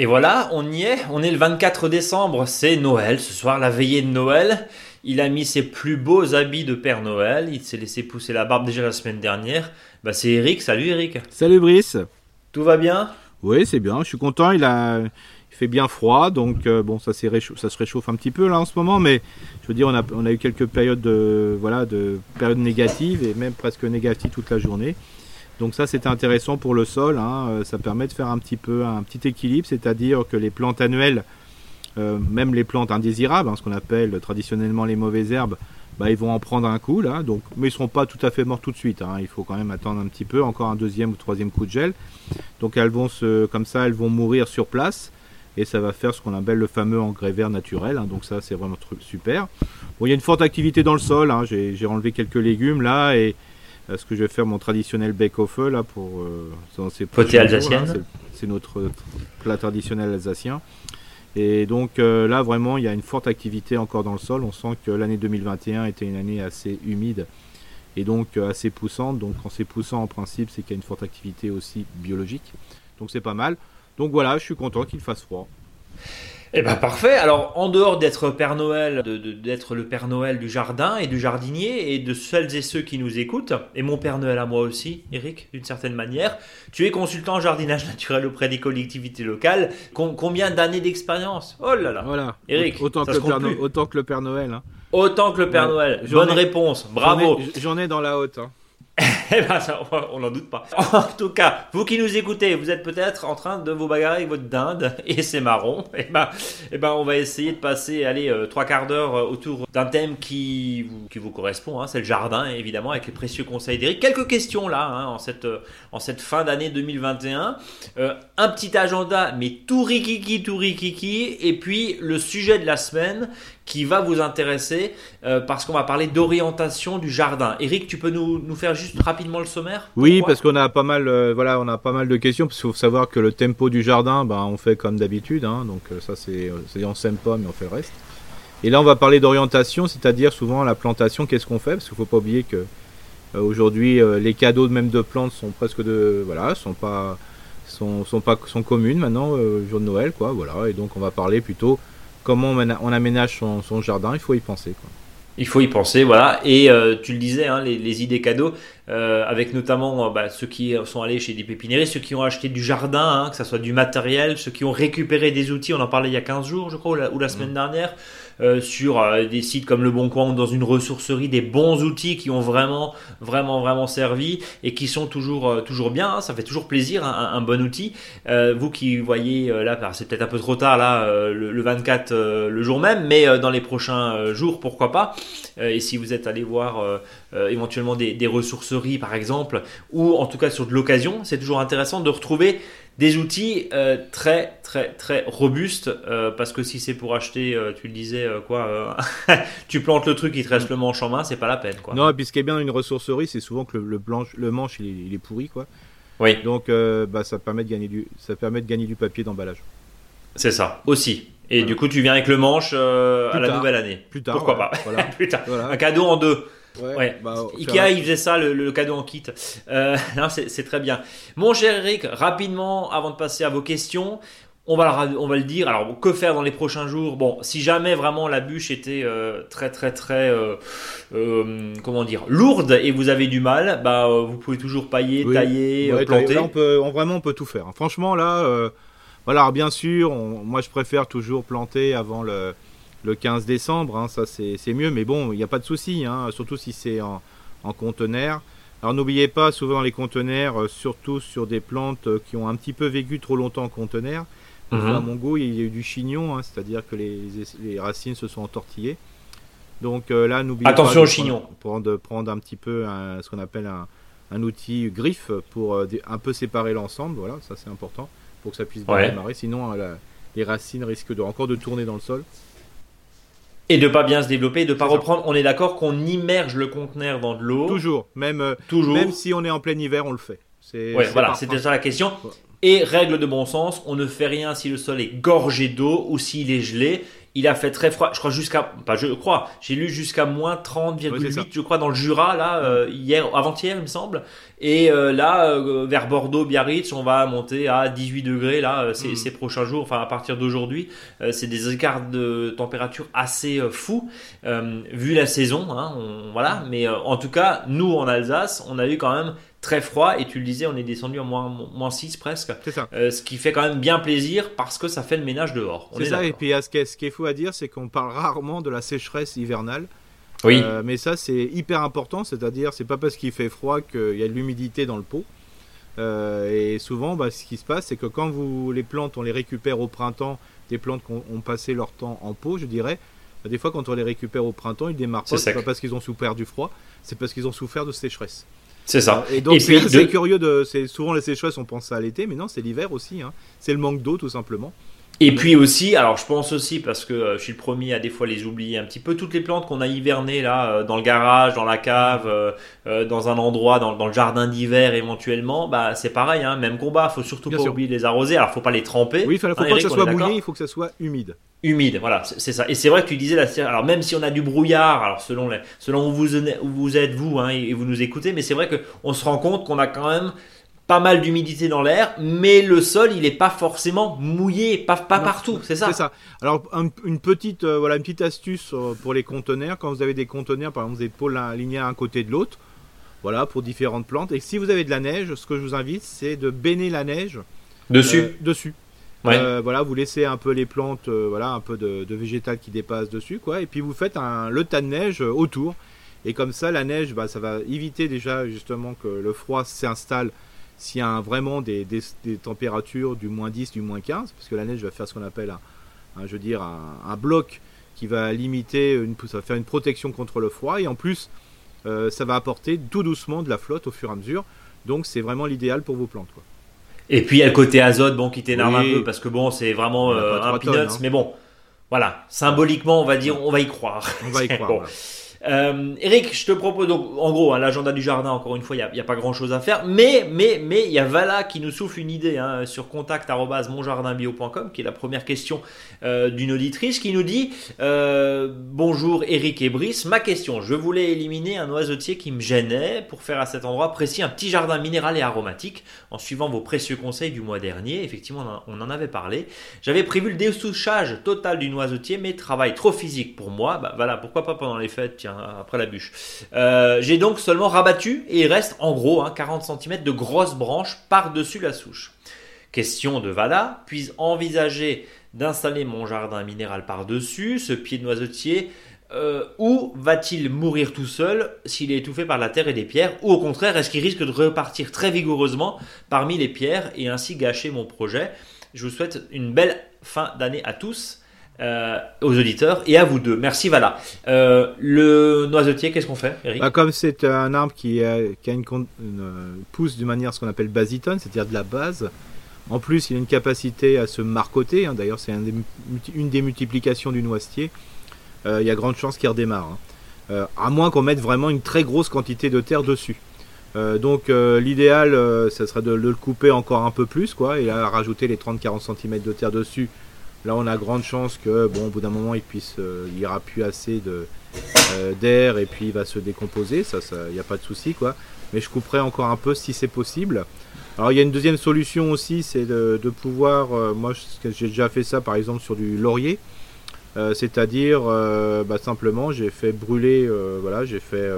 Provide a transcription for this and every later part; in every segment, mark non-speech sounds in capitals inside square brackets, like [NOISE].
Et voilà, on y est, on est le 24 décembre, c'est Noël, ce soir la veillée de Noël. Il a mis ses plus beaux habits de Père Noël, il s'est laissé pousser la barbe déjà la semaine dernière. Bah c'est Eric, salut Eric. Salut Brice. Tout va bien? Oui, c'est bien, je suis content, il a fait bien froid, donc euh, bon, ça, ça se réchauffe un petit peu là en ce moment, mais je veux dire, on a, on a eu quelques périodes de, voilà, de périodes négatives et même presque négatives toute la journée. Donc ça c'était intéressant pour le sol, hein. euh, ça permet de faire un petit peu un petit équilibre, c'est-à-dire que les plantes annuelles, euh, même les plantes indésirables, hein, ce qu'on appelle traditionnellement les mauvaises herbes, bah, ils vont en prendre un coup là, donc, mais ils ne seront pas tout à fait morts tout de suite, hein. il faut quand même attendre un petit peu, encore un deuxième ou troisième coup de gel. Donc elles vont se, comme ça elles vont mourir sur place et ça va faire ce qu'on appelle le fameux engrais vert naturel, donc ça c'est vraiment super. Bon, il y a une forte activité dans le sol, j'ai enlevé quelques légumes là et est-ce que je vais faire mon traditionnel bec au feu là pour euh, alsacienne. c'est notre plat traditionnel alsacien. Et donc euh, là vraiment il y a une forte activité encore dans le sol. On sent que l'année 2021 était une année assez humide et donc euh, assez poussante. Donc quand c'est poussant en principe c'est qu'il y a une forte activité aussi biologique. Donc c'est pas mal. Donc voilà, je suis content qu'il fasse froid. Eh ben parfait. Alors en dehors d'être Père Noël, d'être le Père Noël du jardin et du jardinier et de celles et ceux qui nous écoutent, et mon Père Noël à moi aussi, Eric, d'une certaine manière, tu es consultant en jardinage naturel auprès des collectivités locales. combien d'années d'expérience? Oh là là. Voilà. Eric, autant, que, le Père Noël, autant que le Père Noël. Hein. Autant que le Père Noël. Bonne réponse. Bravo. J'en ai, dans la haute. Hein. [LAUGHS] Eh ben, on n'en doute pas. En tout cas, vous qui nous écoutez, vous êtes peut-être en train de vous bagarrer avec votre dinde [LAUGHS] et c'est marron. Eh ben, eh ben, on va essayer de passer, allez, euh, trois quarts d'heure euh, autour d'un thème qui vous, correspond. Hein, c'est le jardin, évidemment, avec les précieux conseils d'Eric. Quelques questions là, hein, en cette, euh, en cette fin d'année 2021. un petit agenda, mais tout rikiki, tout rikiki. Et puis le sujet de la semaine qui va vous intéresser euh, parce qu'on va parler d'orientation du jardin. Eric, tu peux nous, nous faire juste rapidement le sommaire? Oui, parce qu'on a pas mal, euh, voilà, on a pas mal de questions. Parce qu'il faut savoir que le tempo du jardin, ben, on fait comme d'habitude. Hein, donc euh, ça, c'est, on s'aime pas, mais on fait le reste. Et là, on va parler d'orientation, c'est-à-dire souvent la plantation. Qu'est-ce qu'on fait? Parce qu'il faut pas oublier que aujourd'hui, les cadeaux même de plantes sont presque de, voilà, sont pas, sont, sont pas, sont communes maintenant au jour de Noël, quoi. Voilà. Et donc, on va parler plutôt comment on, aménage son, jardin, il faut y penser. Il faut y penser, voilà. Et euh, tu le disais, hein, les, idées cadeaux, euh, avec notamment euh, bah, ceux qui sont allés chez des pépinières, ceux qui ont acheté du jardin, hein, que ce soit du matériel, ceux qui ont récupéré des outils, on en parlait il y a 15 jours, je crois, ou la, semaine mmh. dernière. Euh, sur euh, des sites comme le Bon Coin ou dans une ressourcerie des bons outils qui ont vraiment vraiment vraiment servi et qui sont toujours euh, toujours bien. Hein. ça fait toujours plaisir un, bon outil. vous qui voyez là, c'est peut-être un peu trop tard là le, 24 le jour même, mais dans les prochains jours pourquoi pas. et si vous êtes allé voir éventuellement des, des ressourceries par exemple ou en tout cas sur de l'occasion, c'est toujours intéressant de retrouver des outils euh, très très très robustes euh, parce que si c'est pour acheter, euh, tu le disais quoi, [LAUGHS] tu plantes le truc, il te reste le manche en main, c'est pas la peine quoi. Non, et puis ce qui est bien dans une ressourcerie, c'est souvent que le, blanche, le manche il est, pourri quoi. Oui. Donc bah, ça permet de gagner du ça permet de gagner du papier d'emballage. C'est ça aussi. Et du coup, tu viens avec le manche à la nouvelle année. Plus tard. Pourquoi pas? [LAUGHS] Plus tard. Un cadeau en deux. Ouais. Bah, Ikea, il faisait ça, le, cadeau en kit. Euh, [LAUGHS] c'est très bien. Mon cher Eric, rapidement, avant de passer à vos questions, on va, on va le dire. Alors, que faire dans les prochains jours? Bon, si jamais vraiment la bûche était euh, très, très, très, euh, comment dire, lourde et vous avez du mal, bah, vous pouvez toujours pailler, tailler, planter. on peut, on, vraiment, on peut tout faire. Franchement, là, voilà, bien sûr, moi, je préfère toujours planter avant le le 15 décembre, hein, ça c'est mieux, mais bon, il n'y a pas de souci, hein, surtout si c'est en, conteneur. Alors n'oubliez pas, souvent les conteneurs, euh, surtout sur des plantes euh, qui ont un petit peu vécu trop longtemps en conteneur, mhm. à mon goût, il y a eu du chignon, hein, c'est-à-dire que les, racines se sont entortillées. Donc euh, là, n'oubliez pas au chignon. Prendre, prendre, un petit peu ce qu'on appelle un, outil griffe pour un peu séparer l'ensemble, voilà, ça c'est important, pour que ça puisse bien démarrer, sinon les racines risquent de, encore de tourner dans le sol. Et de pas bien se développer, de pas reprendre. On est d'accord qu'on immerge le conteneur dans de l'eau. Toujours, même euh, toujours. Même si on est en plein hiver, on le fait. Ouais, voilà, c'était ça la question. Et règle de bon sens, on ne fait rien si le sol est gorgé d'eau ou s'il est gelé. Il a fait très froid, je crois jusqu'à, pas je crois, j'ai lu jusqu'à moins 30,8 je crois dans le Jura là euh, hier, avant-hier il me semble. Et euh, là euh, vers Bordeaux, Biarritz, on va monter à 18 degrés là ces, mm. ces, prochains jours, enfin à partir d'aujourd'hui. c'est des écarts de température assez fous vu la saison, hein, voilà. Mais en tout cas, nous en Alsace, on a eu quand même très froid et tu le disais on est descendu en moins, moins 6 presque. C'est ça. Euh, ce qui fait quand même bien plaisir parce que ça fait le ménage dehors. C'est ça et puis ce qui, est, ce qui est fou à dire c'est qu'on parle rarement de la sécheresse hivernale. Oui. Euh, mais ça c'est hyper important c'est à dire c'est pas parce qu'il fait froid qu'il y a de l'humidité dans le pot. Euh, et souvent bah, ce qui se passe c'est que quand vous les plantes on les récupère au printemps des plantes qui ont passé leur temps en pot je dirais bah, des fois quand on les récupère au printemps ils démarrent pas c'est pas parce qu'ils ont souffert du froid c'est parce qu'ils ont souffert de sécheresse c'est ça. Et donc c'est curieux de, souvent les sécheresses on pense à l'été, mais non c'est l'hiver aussi. Hein. C'est le manque d'eau tout simplement. Et puis aussi, alors je pense aussi parce que euh, je suis le premier à des fois les oublier un petit peu toutes les plantes qu'on a hivernées là euh, dans le garage, dans la cave, euh, dans un endroit, dans, le jardin d'hiver éventuellement, bah c'est pareil, hein, même combat. Faut surtout pas oublier de les arroser. Alors faut pas les tremper. Oui, il faut, faut pas que ça soit mouillé, il faut que ça soit humide. Humide, voilà, c'est ça. Et c'est vrai que tu disais la alors même si on a du brouillard, alors selon les, selon où vous, où vous êtes vous hein, et vous nous écoutez, mais c'est vrai que on se rend compte qu'on a quand même pas mal d'humidité dans l'air, mais le sol, il n'est pas forcément mouillé, pas, pas partout, c'est ça C'est ça. Alors, une, petite, euh, voilà, une petite astuce euh, pour les conteneurs. Quand vous avez des conteneurs, par exemple, des pôles alignés à un côté de l'autre, voilà, pour différentes plantes. Et si vous avez de la neige, ce que je vous invite, c'est de baigner la neige dessus. Euh, dessus. voilà, vous laissez un peu les plantes, voilà, un peu de, végétal qui dépasse dessus, quoi. Et puis vous faites un, le tas de neige autour. Et comme ça, la neige, bah, ça va éviter déjà justement que le froid s'installe s'il y a vraiment des, températures du moins 10, du moins 15, parce que la neige va faire ce qu'on appelle un, je veux dire, un, bloc qui va limiter, une, ça va faire une protection contre le froid, et en plus, euh, ça va apporter tout doucement de la flotte au fur et à mesure. Donc c'est vraiment l'idéal pour vos plantes. Quoi. Et puis il y a le côté azote bon, qui t'énerve un peu, parce que bon, c'est vraiment euh, un peanuts, hein. mais bon, voilà, symboliquement, on va dire, on va y croire. On va y [LAUGHS] croire. Euh, Eric, je te propose donc, en gros, hein, l'agenda du jardin, encore une fois, il n'y a, pas grand chose à faire, mais mais mais il y a Vala qui nous souffle une idée hein, sur contact@monjardinbio.com, qui est la première question euh, d'une auditrice, qui nous dit euh, bonjour Eric et Brice, ma question, je voulais éliminer un oiseautier qui me gênait pour faire à cet endroit précis un petit jardin minéral et aromatique, en suivant vos précieux conseils du mois dernier. Effectivement, on en avait parlé. J'avais prévu le dessouchage total du noisetier, mais travail trop physique pour moi. Bah voilà, pourquoi pas pendant les fêtes après la bûche. Euh, j'ai donc seulement rabattu et il reste en gros 40 hein, cm de grosses branches par-dessus la souche. Question de Vala, puis envisager d'installer mon jardin minéral par-dessus, ce pied de noisetier, euh, ou va-t-il mourir tout seul s'il est étouffé par la terre et les pierres Ou au contraire, est-ce qu'il risque de repartir très vigoureusement parmi les pierres et ainsi gâcher mon projet? Je vous souhaite une belle fin d'année à tous. Euh, aux auditeurs et à vous deux. Merci Vala. Euh, le noisetier, qu'est-ce qu'on fait, Eric? Bah, Comme c'est un arbre qui, a, a une, euh, pousse d'une manière ce qu'on appelle basitonne, c'est-à-dire de la base. En plus, il a une capacité à se marcoter. Hein. D'ailleurs, c'est un une des multiplications du noisetier. il y a grande chance qu'il redémarre. Hein. à moins qu'on mette vraiment une très grosse quantité de terre dessus. donc l'idéal, ça serait de, de, le couper encore un peu plus, quoi, et à rajouter les 30-40 cm de terre dessus Là, on a grande chance que, bon, au bout d'un moment, il puisse, euh, il aura plus assez euh, d'air et puis il va se décomposer. Ça, il n'y a pas de souci, quoi. Mais je couperai encore un peu si c'est possible. Alors, il y a une deuxième solution aussi, c'est de, pouvoir, euh, moi, j'ai déjà fait ça, par exemple, sur du laurier. C'est-à-dire, bah, simplement, j'ai fait brûler, voilà, j'ai fait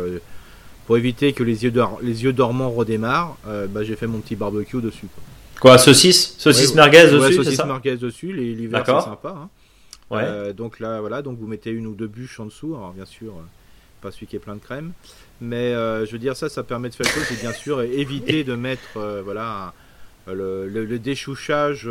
pour éviter que les yeux, dormants redémarrent, bah, j'ai fait mon petit barbecue dessus. Saucisse? Saucisse merguez dessus ouais, saucisse merguez dessus, l'hiver c'est sympa. Hein. Ouais. Euh, donc là, voilà, donc vous mettez une ou deux bûches en dessous, alors bien sûr, euh, pas celui qui est plein de crème, mais euh, je veux dire ça, ça permet de faire le chose et bien sûr éviter de mettre, voilà, le, le, déchouchage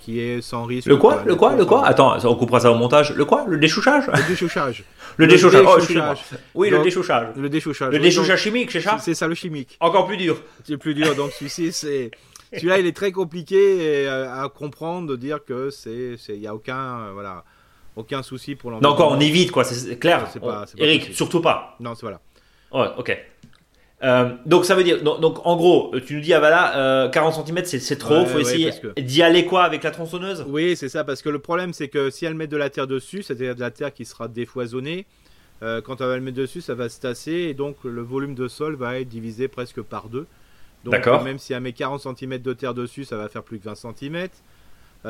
qui est sans risque. Le quoi? Le quoi? Le quoi? Attends, on coupera ça au montage. Le quoi? Le déchouchage? Le déchouchage. [LAUGHS] le, déchouchage. Oh, oui, le déchouchage. Le déchouchage. Le déchouchage chimique, c'est ça? C'est ça le chimique. Encore plus dur. C'est plus dur. Donc celui-ci, c'est celui-là, il est très compliqué à, comprendre, de dire que c'est, il y a aucun, euh, voilà, aucun souci pour l'environnement. Non, encore, on évite, quoi, c'est clair. Pas, Eric, surtout pas. Non, c'est voilà. Ouais, ok. Euh, donc ça veut dire, donc, donc, en gros, tu nous dis, ah bah là, 40 cm c'est trop, Ouais, faut ouais, essayer que- d'y aller quoi avec la tronçonneuse? Oui, c'est ça, parce que le problème, c'est que si elle met de la terre dessus, c'est-à-dire de la terre qui sera défoisonnée, euh, quand elle va le mettre dessus, ça va se tasser, et donc le volume de sol va être divisé presque par deux. Donc même si elle met 40 cm de terre dessus, ça va faire plus que 20 cm.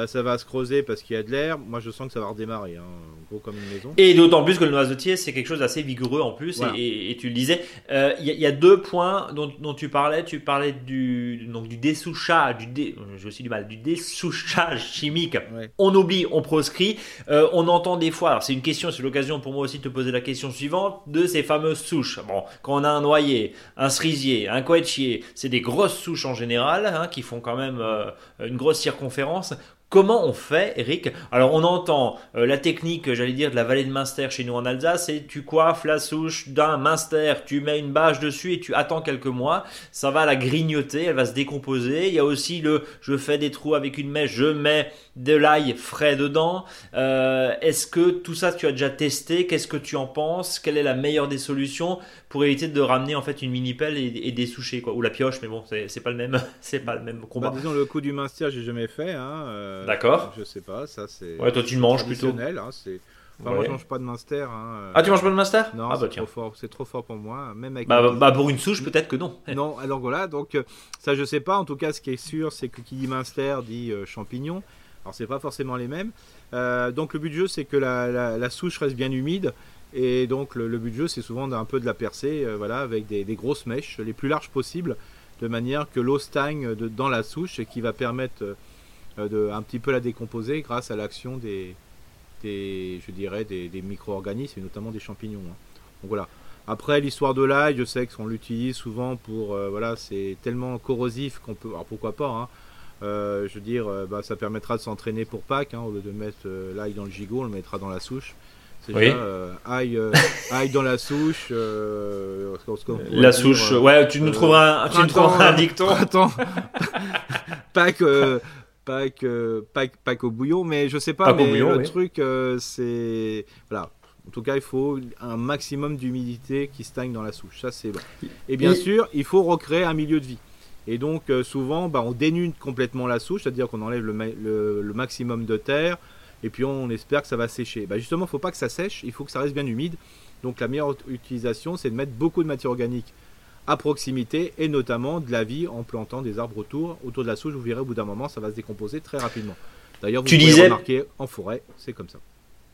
Ça va se creuser parce qu'il y a de l'air. Moi, je sens que ça va redémarrer, hein, gros comme une maison. Et d'autant plus que le noisetier, c'est quelque chose d'assez vigoureux en plus. Voilà. Et, et- et tu le disais, euh, il y, a- il y a deux points dont, dont tu parlais. Tu parlais du, donc, du dessouchage, du dé, j'ai aussi du mal, du dessouchage chimique. Ouais. On oublie, on proscrit. Euh, on entend des fois, alors c'est une question, c'est l'occasion pour moi aussi de te poser la question suivante, de ces fameuses souches. Bon, quand on a un noyer, un cerisier, un coëtchier, c'est des grosses souches en général, hein, qui font quand même euh, une grosse circonférence. Comment on fait, Eric? Alors, on entend euh, la technique, j'allais dire, de la vallée de Münster chez nous en Alsace, c'est tu coiffes la souche d'un Münster, tu mets une bâche dessus et tu attends quelques mois. Ça va la grignoter, elle va se décomposer. Il y a aussi le je fais des trous avec une mèche, je mets de l'ail frais dedans. Euh, Est-ce que tout ça tu as déjà testé? Qu'est-ce que tu en penses? Quelle est la meilleure des solutions pour éviter de ramener en fait une mini pelle et, et dessoucher quoi? Ou la pioche Mais bon, c'est pas le même, c'est pas le même [LAUGHS] Bah, combat. disons, le coup du Munster, j'ai jamais fait. Hein, euh, D'accord. Je sais pas, ça c'est. Ouais, toi tu le manges plutôt. hein, c'est- Enfin, moi, Ouais. je mange pas de Munster. Hein, euh, Ah, tu manges pas de Munster Non, Ah bah c'est trop fort. C'est trop fort pour moi, même avec. Bah, bah, pour une souche peut-être que non. Non, alors voilà, donc euh, ça je sais pas. En tout cas, ce qui est sûr, c'est que qui dit Munster dit euh, champignon. Alors c'est pas forcément les mêmes. Euh, donc le but du jeu, c'est que la, la- la souche reste bien humide. Et donc le, le but du jeu, c'est souvent d'un peu de la percer, euh, voilà, avec des, des grosses mèches, les plus larges possibles, de manière que l'eau stagne de- dans la souche et qui va permettre euh, de un petit peu la décomposer grâce à l'action des, des, je dirais, des, des micro-organismes et notamment des champignons. hein. Donc voilà. Après l'histoire de l'ail, je sais qu'on l'utilise souvent pour euh, voilà, c'est tellement corrosif qu'on peut, alors pourquoi pas. hein. Euh, je veux dire, euh, bah, ça permettra de s'entraîner pour Pâques. hein, au lieu de mettre euh, l'ail dans le gigot, on le mettra dans la souche. C'est Oui. euh, ail, euh, ail dans la souche. euh, La souche, euh, ouais, tu nous euh, trouveras un, tu nous trouveras un [LAUGHS] euh, dicton. Attends, Pâques, euh, Pâques, euh, Pâques, Pâques au bouillon, mais je sais pas, mais bouillon, le oui. truc, euh, c'est voilà. En tout cas, il faut un maximum d'humidité qui stagne dans la souche. Ça, c'est bon. Et bien sûr, il faut recréer un milieu de vie. Et donc, euh, souvent, bah, on dénude complètement la souche, c'est-à-dire qu'on enlève le, ma- le- le maximum de terre, et puis on espère que ça va sécher. Bah, justement, il ne faut pas que ça sèche, il faut que ça reste bien humide. Donc, la meilleure utilisation, c'est de mettre beaucoup de matière organique à proximité, et notamment de la vie en plantant des arbres autour. Autour de la souche, vous verrez, au bout d'un moment, ça va se décomposer très rapidement. D'ailleurs, vous Tu pouvez disais- remarquer en forêt, c'est comme ça.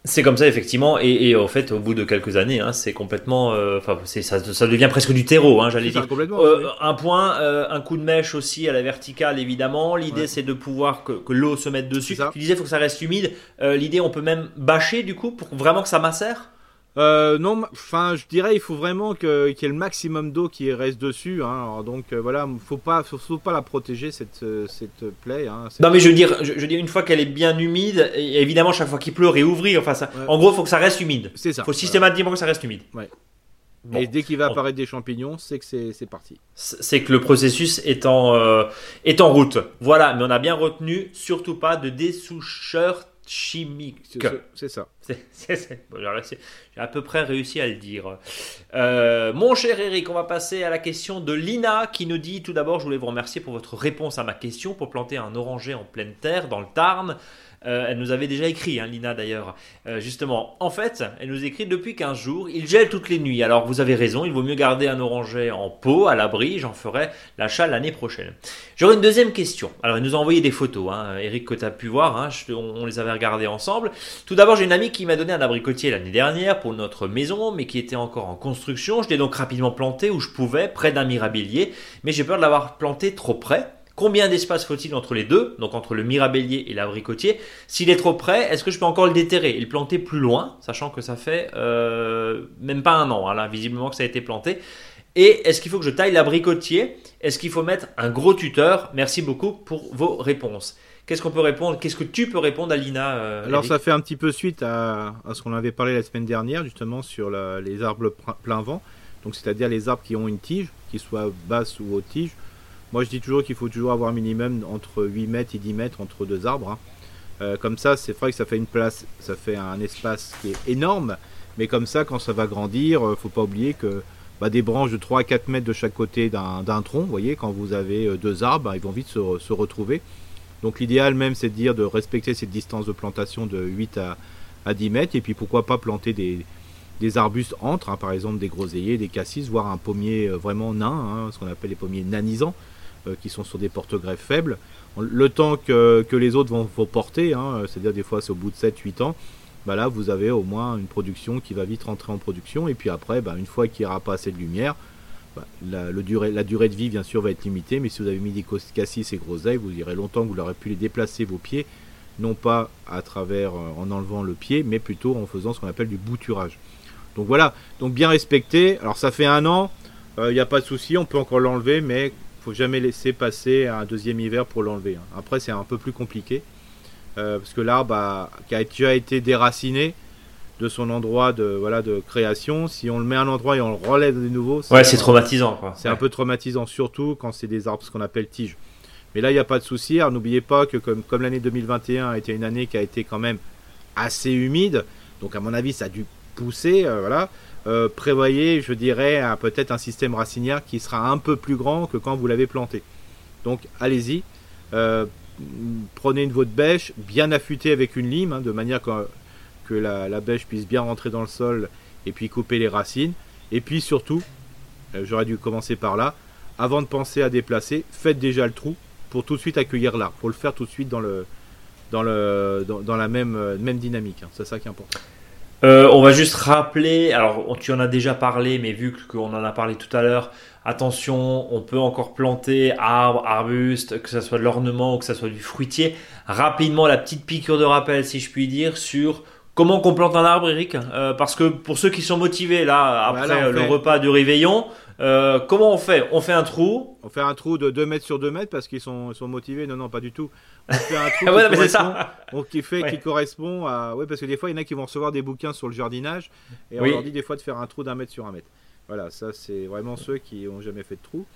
C'est comme ça effectivement, et, et en fait, au bout de quelques années, hein, c'est complètement, euh, enfin, ça, ça devient presque du terreau, hein, j'allais dire. complètement. Euh, oui. un point, euh, un coup de mèche aussi à la verticale évidemment. L'idée Ouais. c'est de pouvoir que, que l'eau se mette dessus. Tu disais faut que ça reste humide. L'idée on peut même bâcher du coup pour vraiment que ça macère? Euh, non, enfin, je dirais, il faut vraiment qu'il y ait le maximum d'eau qui reste dessus. hein. Alors, donc, euh, voilà, faut pas, faut, faut pas la protéger cette, euh, cette plaie. hein. Non mais je veux dire, je, je veux dire une fois qu'elle est bien humide, et évidemment chaque fois qu'il pleut réouvrir. Enfin ça, Ouais. en gros faut que ça reste humide. C'est ça. Faut systématiquement que ça reste humide. Ouais. Bon. Et dès qu'il va apparaître des champignons, c'est que c'est parti. c'est que le processus est en, euh, est en route. Voilà, mais on a bien retenu, surtout pas de dessoucheur chimique. C'est ça. [LAUGHS] J'ai à peu près réussi à le dire. Euh, mon cher Eric, on va passer à la question de Lina qui nous dit tout d'abord, je voulais vous remercier pour votre réponse à ma question pour planter un oranger en pleine terre dans le Tarn. Euh, elle nous avait déjà écrit, hein, Lina d'ailleurs, Euh, justement. En fait, elle nous écrit depuis 15 jours, il gèle toutes les nuits. Alors vous avez raison, il vaut mieux garder un oranger en pot, à l'abri, j'en ferai l'achat l'année prochaine. J'aurais une deuxième question. Alors il nous a envoyé des photos, hein, Eric, que tu as pu voir, hein, on les avait regardées ensemble. Tout d'abord, j'ai une amie qui m'a donné un abricotier l'année dernière pour notre maison, mais qui était encore en construction. Je l'ai donc rapidement planté où je pouvais, près d'un mirabellier, mais j'ai peur de l'avoir planté trop près. Combien d'espace faut-il entre les deux, donc entre le mirabellier et l'abricotier? S'il est trop près, est-ce que je peux encore le déterrer et le planter plus loin, sachant que ça fait euh, même pas un an, hein, visiblement que ça a été planté? Et est-ce qu'il faut que je taille l'abricotier? Est-ce qu'il faut mettre un gros tuteur? Merci beaucoup pour vos réponses. Qu'est-ce qu'on peut répondre Qu'est-ce que tu peux répondre à Lina euh, Alors ça fait un petit peu suite à, à ce qu'on avait parlé la semaine dernière justement sur la- les arbres plein vent, donc c'est-à-dire les arbres qui ont une tige, qui soit basse ou haute tige. Moi je dis toujours qu'il faut toujours avoir un minimum entre 8 mètres et 10 mètres entre deux arbres. hein. Euh, comme ça c'est vrai que ça fait une place, ça fait un espace qui est énorme, mais comme ça quand ça va grandir, euh, faut pas oublier que bah, des branches de 3 à 4 mètres de chaque côté d'un tronc. Vous voyez, quand vous avez deux arbres, bah, ils vont vite se, retrouver. Donc l'idéal même, c'est de dire de respecter cette distance de plantation de 8 à, 10 mètres. Et puis pourquoi pas planter des, arbustes entre, hein, par exemple des groseilliers, des cassis, voire un pommier euh, vraiment nain, hein, ce qu'on appelle les pommiers nanisants, euh, qui sont sur des porte-greffes faibles. Le temps que, les autres vont, porter, hein, c'est-à-dire des fois c'est au bout de 7-8 ans, bah là vous avez au moins une production qui va vite rentrer en production et puis après bah, une fois qu'il n'y aura pas assez de lumière bah, la, durée, de vie bien sûr va être limitée mais si vous avez mis des cassis et groseilles vous irez longtemps que vous aurez pu les déplacer vos pieds non pas à travers euh, en enlevant le pied mais plutôt en faisant ce qu'on appelle du bouturage donc voilà donc bien respecté alors ça fait un an il euh, n'y a pas de souci on peut encore l'enlever mais faut jamais laisser passer un deuxième hiver pour l'enlever hein. après c'est un peu plus compliqué euh, parce que l'arbre qui a déjà été déraciné de son endroit de voilà de création, si on le met à un endroit et on le relève de nouveau, ouais, c'est traumatisant. C'est un peu traumatisant, surtout quand c'est des arbres ce qu'on appelle tiges. Mais là, il n'y a pas de souci. N'oubliez pas que comme, comme l'année 2021 a été une année qui a été quand même assez humide, donc à mon avis, ça a dû pousser. Euh, voilà. Euh, prévoyez, je dirais, peut-être un système racinaire qui sera un peu plus grand que quand vous l'avez planté. Donc allez-y prenez une de bêche bien affûtée avec une lime, hein, de manière que, que la, bêche puisse bien rentrer dans le sol et puis couper les racines. Et puis surtout, euh, j'aurais dû commencer par là, avant de penser à déplacer, faites déjà le trou pour tout de suite accueillir l'arbre. Pour le faire tout de suite dans, le, dans, le, dans, la même, euh, même dynamique. Hein. C'est ça qui est important. Euh, on va juste rappeler, alors tu en as déjà parlé, mais vu qu'on en a parlé tout à l'heure, attention, on peut encore planter arbres, arbustes, que ce soit de l'ornement ou que ce soit du fruitier. Rapidement, la petite piqûre de rappel, si je puis dire, sur comment qu'on plante un arbre, Eric. Euh, parce que pour ceux qui sont motivés, là, après le repas du réveillon, euh, comment on fait? On fait un trou? On fait un trou de 2 mètres sur 2 mètres parce qu'ils sont, sont motivés. Non, non, pas du tout. On [LAUGHS] fait un trou qui, correspond, qui, fait, qui correspond à. Oui, parce que des fois, il y en a qui vont recevoir des bouquins sur le jardinage et on leur dit des fois de faire un trou d'un mètre sur un mètre. Voilà, ça c'est vraiment ceux qui n'ont jamais fait de trou.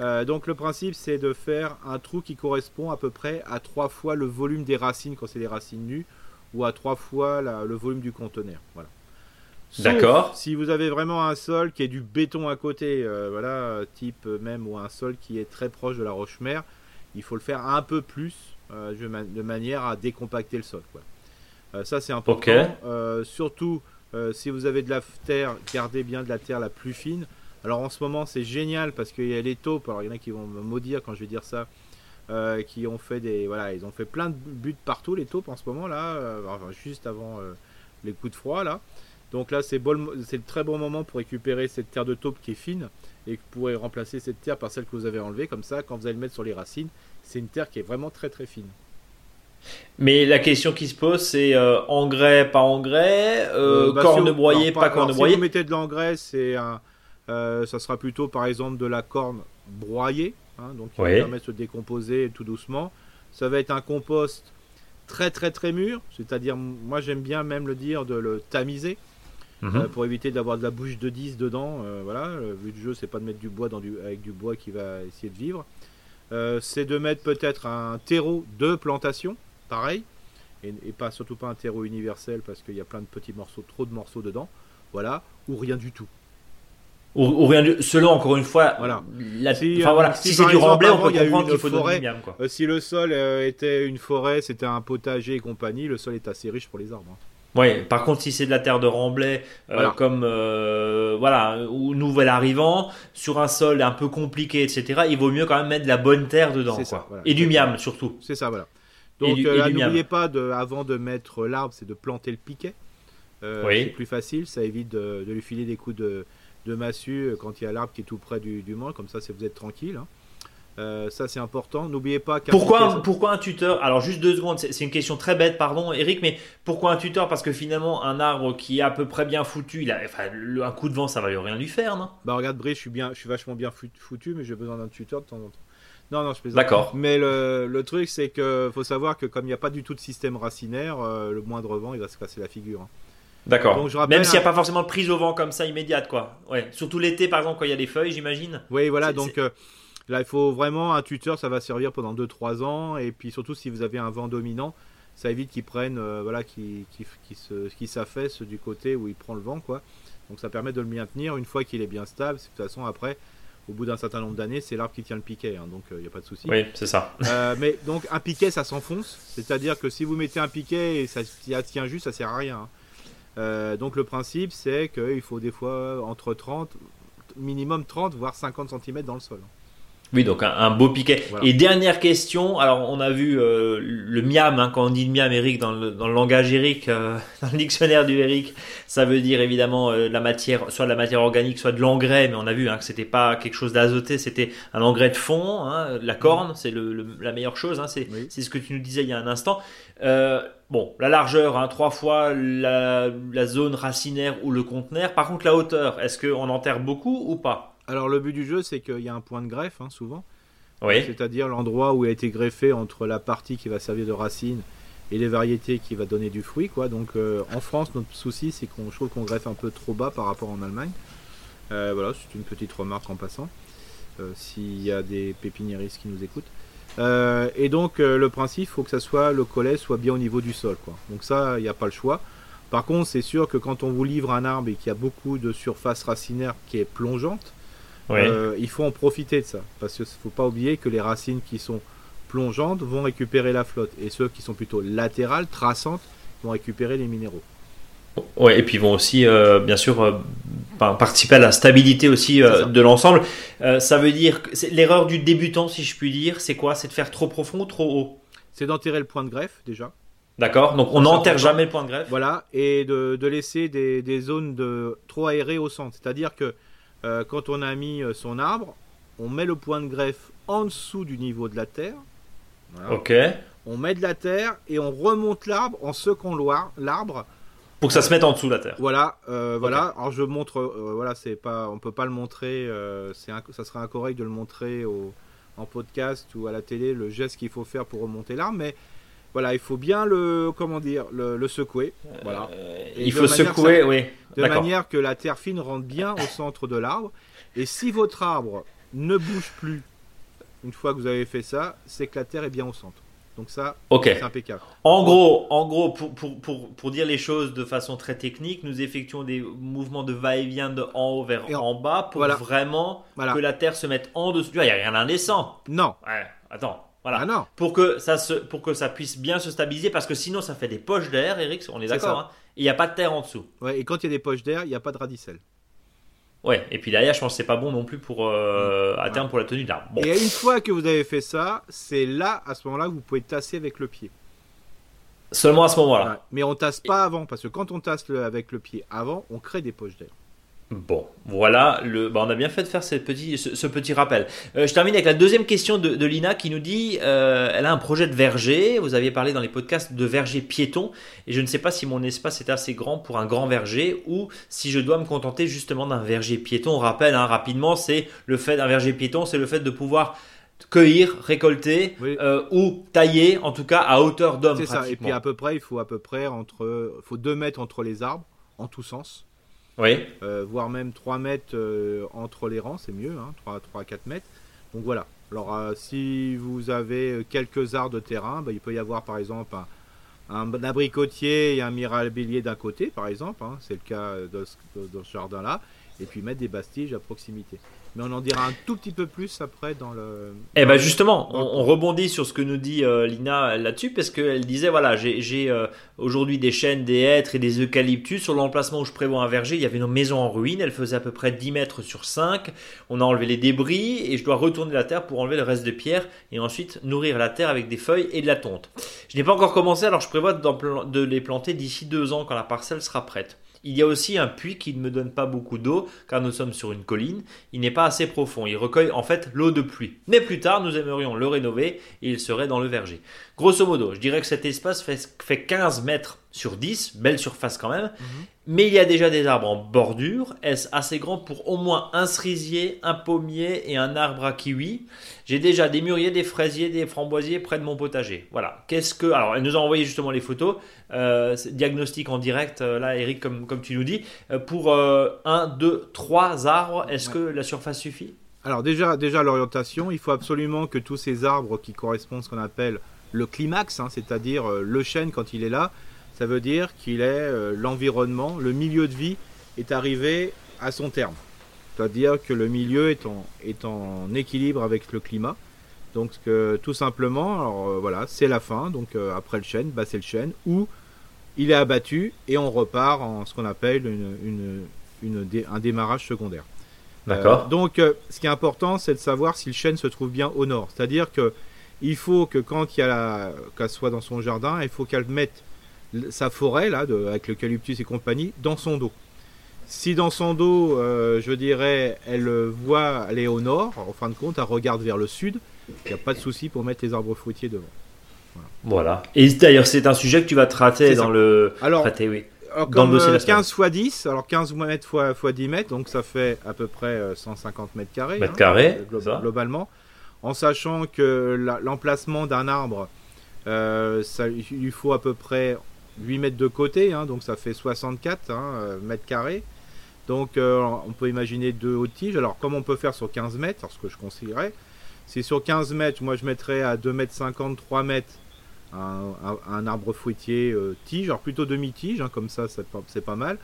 Euh, donc le principe c'est de faire un trou qui correspond à peu près à trois fois le volume des racines quand c'est des racines nues ou à trois fois le volume du conteneur. Voilà. D'accord. Si vous avez vraiment un sol qui est du béton à côté, euh, voilà, type même ou un sol qui est très proche de la roche-mère, il faut le faire un peu plus euh, de manière à décompacter le sol. Quoi. ça c'est important. surtout euh, si vous avez de la terre, gardez bien de la terre la plus fine. Alors en ce moment, c'est génial parce qu'il y a les taupes. Alors il y en a qui vont me maudire quand je vais dire ça. Euh, qui ont fait des voilà ils ont fait plein de buts partout les taupes en ce moment là euh, juste avant les coups de froid là. Donc là c'est bon, c'est le très bon moment pour récupérer cette terre de taupe qui est fine et vous pourrez remplacer cette terre par celle que vous avez enlevée. Comme ça quand vous allez le mettre sur les racines c'est une terre qui est vraiment très très fine. Mais la question qui se pose, c'est euh, engrais, pas engrais, euh, euh bah, corne broyée, pas, corne broyée. Si vous mettez de l'engrais, c'est un, euh, ça sera plutôt par exemple de la corne broyée, hein, donc qui permet de se décomposer tout doucement. Ça va être un compost très très très mûr, c'est-à-dire, moi j'aime bien même le dire de le tamiser. Mhm. pour éviter d'avoir de la bouche de 10 dedans, voilà. Le but du jeu, c'est pas de mettre du bois dans du, avec du bois qui va essayer de vivre. c'est de mettre peut-être un terreau de plantation, pareil, et, pas surtout pas un terreau universel parce qu'il y a plein de petits morceaux, trop de morceaux dedans, voilà, ou rien du tout. Ou, rien du, selon encore une fois, voilà. si, voilà. si, c'est du remblai, on peut comprendre qu'il faut forêt, euh, si le sol euh, était une forêt, c'était un potager et compagnie, le sol est assez riche pour les arbres. Hein. Par contre, si c'est de la terre de remblai, euh, comme voilà, ou nouvel arrivant, sur un sol un peu compliqué, etc., il vaut mieux quand même mettre de la bonne terre dedans. et du miam surtout. C'est ça, voilà. Donc euh, n'oubliez pas, de, avant de mettre l'arbre, c'est de planter le piquet. Euh, c'est plus facile, ça évite de, lui filer des coups de, massue euh, quand il y a l'arbre qui est tout près du, du comme ça vous êtes tranquille. Hein. ça c'est important. N'oubliez pas. Pourquoi, pourquoi un tuteur? Alors juste deux secondes, c'est une question très bête, pardon, Eric, mais pourquoi un tuteur? Parce que finalement, un arbre qui est à peu près bien foutu, il a, enfin, un coup de vent, ça va rien lui faire, non? Bah regarde, Brice, je suis bien, je suis vachement bien foutu, mais j'ai besoin d'un tuteur de temps en temps. Non, non, je plaisante. D'accord. Mais le, le truc, c'est que faut savoir que comme il n'y a pas du tout de système racinaire, euh, le moindre vent, il va se casser la figure. Hein. D'accord. Même s'il n'y a pas forcément de prise au vent comme ça immédiate, quoi. Ouais. Surtout l'été, par exemple, quand il y a des feuilles, j'imagine. Oui, voilà. Donc euh, là, il faut vraiment un tuteur, ça va servir pendant 2-3 ans. Et puis surtout, si vous avez un vent dominant, ça évite qu'il prenne, voilà, qu'il qui s'affaisse du côté où il prend le vent, quoi. Donc ça permet de le maintenir une fois qu'il est bien stable. De toute façon, après, au bout d'un certain nombre d'années, c'est l'arbre qui tient le piquet, hein, donc il n'y a pas de souci. Oui, c'est ça. mais donc un piquet, ça s'enfonce, c'est-à-dire que si vous mettez un piquet et ça tient juste, ça sert à rien. Hein. Donc le principe, c'est qu'il faut des fois entre 30, minimum 30, voire 50 cm dans le sol. Oui, donc un, beau piquet. Et dernière question, alors on a vu euh, le miam, hein, quand on dit le miam, Eric, dans le, dans le langage Eric, euh, [LAUGHS] dans le dictionnaire du Eric, ça veut dire évidemment euh, la matière, soit de la matière organique, soit de l'engrais, mais on a vu hein, que c'était pas quelque chose d'azoté, c'était un engrais de fond, hein, la corne, c'est le, la meilleure chose, hein, c'est c'est ce que tu nous disais il y a un instant. bon, la largeur, hein, trois fois la, la zone racinaire ou le conteneur. Par contre, la hauteur, est-ce qu'on enterre beaucoup ou pas? Alors le but du jeu, c'est qu'il y a un point de greffe, hein, souvent. Oui. C'est-à-dire l'endroit où a été greffé entre la partie qui va servir de racine et les variétés qui va donner du fruit. Quoi. Donc euh, en France, notre souci, c'est qu'on trouve qu'on greffe un peu trop bas par rapport en Allemagne. Euh, voilà, c'est une petite remarque en passant. Euh, s'il y a des pépiniéristes qui nous écoutent. et donc le principe, il faut que ça soit le collet soit bien au niveau du sol. Quoi. Donc ça, il n'y a pas le choix. Par contre, c'est sûr que quand on vous livre un arbre et qu'il y a beaucoup de surface racinaire qui est plongeante, euh, il faut en profiter de ça. Parce qu'il ne faut pas oublier que les racines qui sont plongeantes vont récupérer la flotte. Et ceux qui sont plutôt latérales, traçantes, vont récupérer les minéraux. Ouais, et puis vont aussi, euh, bien sûr, euh, participer à la stabilité aussi de l'ensemble. ça veut dire que l'erreur du débutant, si je puis dire, c'est quoi? C'est de faire trop profond ou trop haut? C'est d'enterrer le point de greffe déjà. D'accord, donc on n'enterre jamais le point de greffe? Voilà, et de, laisser des, des, zones de, trop aérées au centre. C'est-à-dire que euh, quand on a mis euh, son arbre, on met le point de greffe en dessous du niveau de la terre. Ok. On met de la terre et on remonte l'arbre en second l'arbre. Pour que ça se mette en dessous de la terre. Voilà, euh, voilà. Alors je montre, voilà, c'est pas, on peut pas le montrer. c'est ça serait incorrect de le montrer en podcast ou à la télé le geste qu'il faut faire pour remonter l'arbre, mais voilà, il faut bien le, comment dire, le, secouer. Voilà. il faut secouer, oui de manière que la terre fine rentre bien au centre de l'arbre. Et si votre arbre ne bouge plus une fois que vous avez fait ça, c'est que la terre est bien au centre. Donc ça, c'est impeccable. En gros, en gros pour, pour, pour, pour, dire les choses de façon très technique, nous effectuons des mouvements de va-et-vient de en haut vers en, bas pour vraiment que la terre se mette en dessous. Il n'y a rien d'indécent. Non. Ouais, attends. Voilà. Ah non. Pour que ça se, pour que ça puisse bien se stabiliser, parce que sinon ça fait des poches d'air, Eric. On est, d'accord. Hein. Il n'y a pas de terre en dessous. Ouais, et quand il y a des poches d'air, il n'y a pas de radicelle. Ouais, et puis derrière, je pense que c'est pas bon non plus pour euh, à terme pour la tenue de l'arbre. Et une fois que vous avez fait ça, c'est là, à ce moment-là, que vous pouvez tasser avec le pied. Seulement à ce moment-là. Mais on tasse pas avant, parce que quand on tasse avec le pied avant, on crée des poches d'air. Bon, voilà, le, bah on a bien fait de faire ce petit, ce, petit rappel. Euh, je termine avec la deuxième question de, Lina qui nous dit, euh, elle a un projet de verger, vous aviez parlé dans les podcasts de verger piéton, et je ne sais pas si mon espace est assez grand pour un grand verger ou si je dois me contenter justement d'un verger piéton. On rappelle hein, rapidement, c'est le fait d'un verger piéton, c'est le fait de pouvoir cueillir, récolter euh, ou tailler, en tout cas à hauteur d'homme. C'est ça, et puis à peu près, il faut à peu près entre, faut 2 mètres entre les arbres, en tous sens. Oui. Euh, voire même 3 mètres euh, entre les rangs, c'est mieux, hein, 3, 3 à 4 mètres. Donc voilà. Alors euh, si vous avez quelques arts de terrain, bah, il peut y avoir par exemple un, abricotier et un mirabilier d'un côté, par exemple, hein, c'est le cas dans ce jardin-là, et puis mettre des bastiges à proximité mais on en dira un tout petit peu plus après dans le. Eh ben justement, on, rebondit sur ce que nous dit euh, Lina là-dessus parce qu'elle disait voilà, j'ai euh, aujourd'hui des chênes, des hêtres et des eucalyptus sur l'emplacement où je prévois un verger. Il y avait une maison en ruine, elle faisait à peu près 10 mètres sur 5. On a enlevé les débris et je dois retourner la terre pour enlever le reste de pierre et ensuite nourrir la terre avec des feuilles et de la tonte. Je n'ai pas encore commencé, alors je prévois de les planter d'ici deux ans quand la parcelle sera prête. Il y a aussi un puits qui ne me donne pas beaucoup d'eau, car nous sommes sur une colline. Il n'est pas assez profond. Il recueille en fait l'eau de pluie. Mais plus tard, nous aimerions le rénover et il serait dans le verger. Grosso modo, je dirais que cet espace fait, 15 mètres sur 10, belle surface quand même, mhm. mais il y a déjà des arbres en bordure. Est-ce assez grand pour au moins un cerisier, un pommier et un arbre à kiwi? J'ai déjà des mûriers, des fraisiers, des framboisiers près de mon potager. Voilà. Qu'est-ce que. Alors, elle nous a envoyé justement les photos. Euh, diagnostic en direct, euh, là, Eric, comme, comme tu nous dis. Euh, pour un, deux, trois arbres, est-ce que la surface suffit? Alors déjà, déjà l'orientation, il faut absolument que tous ces arbres qui correspondent à ce qu'on appelle le climax, hein, c'est-à-dire le chêne quand il est là, ça veut dire qu'il est l'environnement, le milieu de vie est arrivé à son terme. C'est-à-dire que le milieu est en, est en équilibre avec le climat. Donc tout simplement, alors, voilà, c'est la fin. Donc après le chêne, bah, c'est le chêne. Ou il est abattu et on repart en ce qu'on appelle une, un démarrage secondaire. D'accord. Euh, donc, euh, ce qui est important, c'est de savoir si le chêne se trouve bien au nord. C'est-à-dire que il faut que quand il y a la, qu'elle soit dans son jardin, il faut qu'elle mette sa forêt là, de, avec l'eucalyptus et compagnie, dans son dos. Si dans son dos, euh, je dirais, elle voit aller au nord, en fin de compte, elle regarde vers le sud, il n'y a pas de souci pour mettre les arbres fruitiers devant. Voilà. Et d'ailleurs, c'est un sujet que tu vas traiter dans le. Alors, traiter, oui. Alors, comme, 15 x 10, alors 15 mètres x, 10 mètres, donc ça fait à peu près 150 euh, mètres carrés. Mètres carrés, globalement. En sachant que l'emplacement d'un arbre, euh, ça, il faut à peu près 8 mètres de côté, hein, donc ça fait 64 hein, euh, mètres carrés. Donc on peut imaginer deux hautes tiges. Alors comme on peut faire sur 15 mètres, ce que je conseillerais, c'est sur 15 mètres, moi je mettrais à 2 mètres 50, 3 mètres un, arbre fruitier euh, tige, alors plutôt demi-tige, hein, comme ça c'est pas, mal.